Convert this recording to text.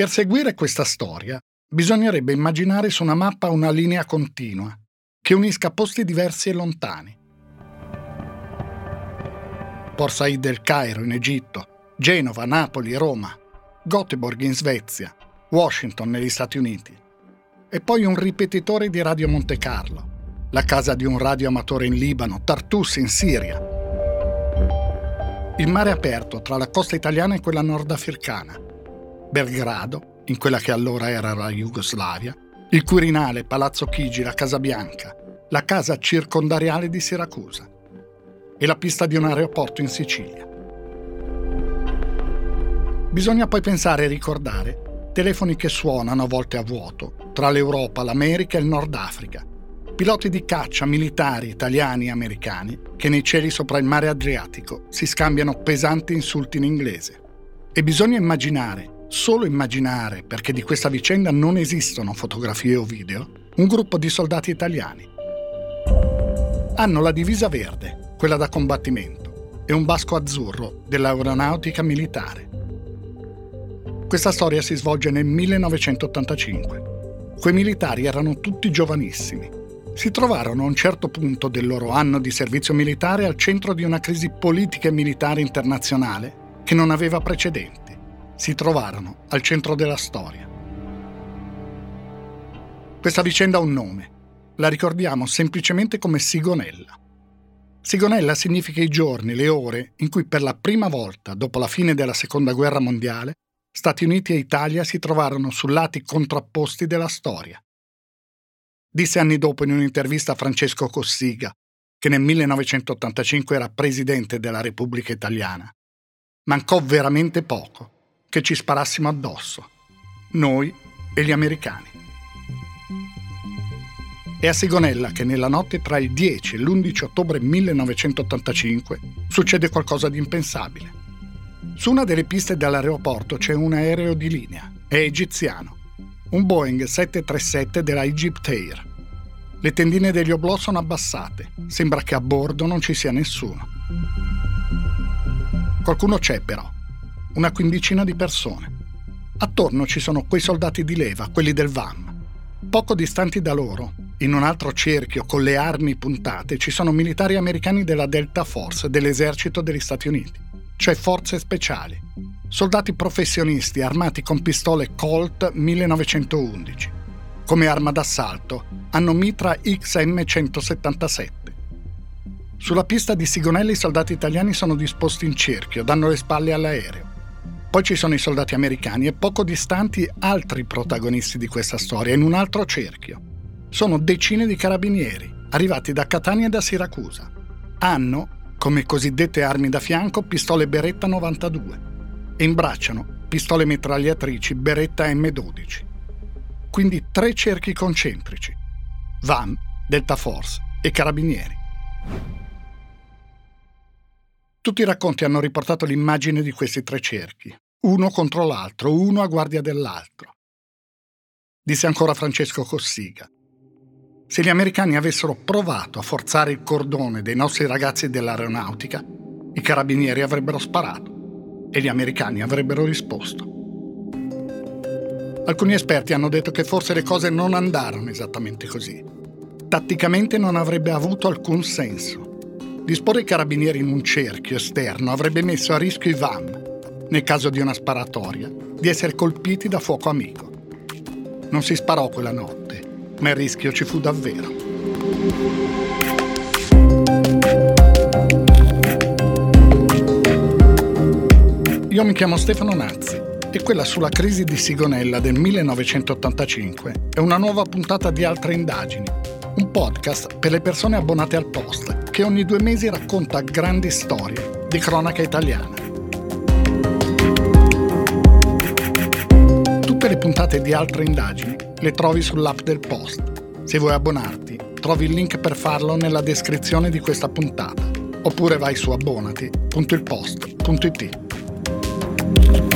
Per seguire questa storia bisognerebbe immaginare su una mappa una linea continua che unisca posti diversi e lontani. Port Said del Cairo in Egitto, Genova, Napoli, Roma, Göteborg in Svezia, Washington negli Stati Uniti e poi un ripetitore di Radio Monte Carlo, la casa di un radioamatore in Libano, Tartus in Siria. Il mare aperto tra la costa italiana e quella nordafricana, Belgrado, in quella che allora era la Jugoslavia, il Quirinale, Palazzo Chigi, la Casa Bianca, la casa circondariale di Siracusa e la pista di un aeroporto in Sicilia. Bisogna poi pensare e ricordare telefoni che suonano a volte a vuoto tra l'Europa, l'America e il Nord Africa, piloti di caccia militari italiani e americani che nei cieli sopra il mare Adriatico si scambiano pesanti insulti in inglese. E bisogna immaginare solo immaginare, perché di questa vicenda non esistono fotografie o video, un gruppo di soldati italiani. Hanno la divisa verde, quella da combattimento, e un basco azzurro dell'aeronautica militare. Questa storia si svolge nel 1985. Quei militari erano tutti giovanissimi. Si trovarono a un certo punto del loro anno di servizio militare al centro di una crisi politica e militare internazionale che non aveva precedenti si trovarono al centro della storia. Questa vicenda ha un nome. La ricordiamo semplicemente come Sigonella. Sigonella significa i giorni, le ore in cui per la prima volta dopo la fine della Seconda Guerra Mondiale Stati Uniti e Italia si trovarono su lati contrapposti della storia. Disse anni dopo in un'intervista a Francesco Cossiga, che nel 1985 era presidente della Repubblica Italiana. Mancò veramente poco che ci sparassimo addosso, noi e gli americani. È a Sigonella che nella notte tra il 10 e l'11 ottobre 1985 succede qualcosa di impensabile. Su una delle piste dell'aeroporto c'è un aereo di linea, è egiziano, un Boeing 737 della Egypt Air. Le tendine degli oblò sono abbassate, sembra che a bordo non ci sia nessuno. Qualcuno c'è però, una quindicina di persone. Attorno ci sono quei soldati di leva, quelli del VAM. Poco distanti da loro, in un altro cerchio con le armi puntate, ci sono militari americani della Delta Force dell'esercito degli Stati Uniti, cioè forze speciali, soldati professionisti armati con pistole Colt 1911. Come arma d'assalto hanno mitra XM177. Sulla pista di Sigonelli i soldati italiani sono disposti in cerchio, danno le spalle all'aereo. Poi ci sono i soldati americani e poco distanti altri protagonisti di questa storia, in un altro cerchio. Sono decine di carabinieri, arrivati da Catania e da Siracusa. Hanno, come cosiddette armi da fianco, pistole Beretta 92 e imbracciano pistole mitragliatrici Beretta M12. Quindi tre cerchi concentrici. VAM, Delta Force e carabinieri. Tutti i racconti hanno riportato l'immagine di questi tre cerchi, uno contro l'altro, uno a guardia dell'altro. Disse ancora Francesco Cossiga. Se gli americani avessero provato a forzare il cordone dei nostri ragazzi dell'aeronautica, i carabinieri avrebbero sparato e gli americani avrebbero risposto. Alcuni esperti hanno detto che forse le cose non andarono esattamente così. Tatticamente non avrebbe avuto alcun senso. Disporre i carabinieri in un cerchio esterno avrebbe messo a rischio i VAM, nel caso di una sparatoria, di essere colpiti da fuoco amico. Non si sparò quella notte, ma il rischio ci fu davvero. Io mi chiamo Stefano Nazzi e quella sulla crisi di Sigonella del 1985 è una nuova puntata di altre indagini, un podcast per le persone abbonate al Post che ogni due mesi racconta grandi storie di cronaca italiana. Tutte le puntate di altre indagini le trovi sull'app del Post. Se vuoi abbonarti, trovi il link per farlo nella descrizione di questa puntata. Oppure vai su abbonati.ilpost.it.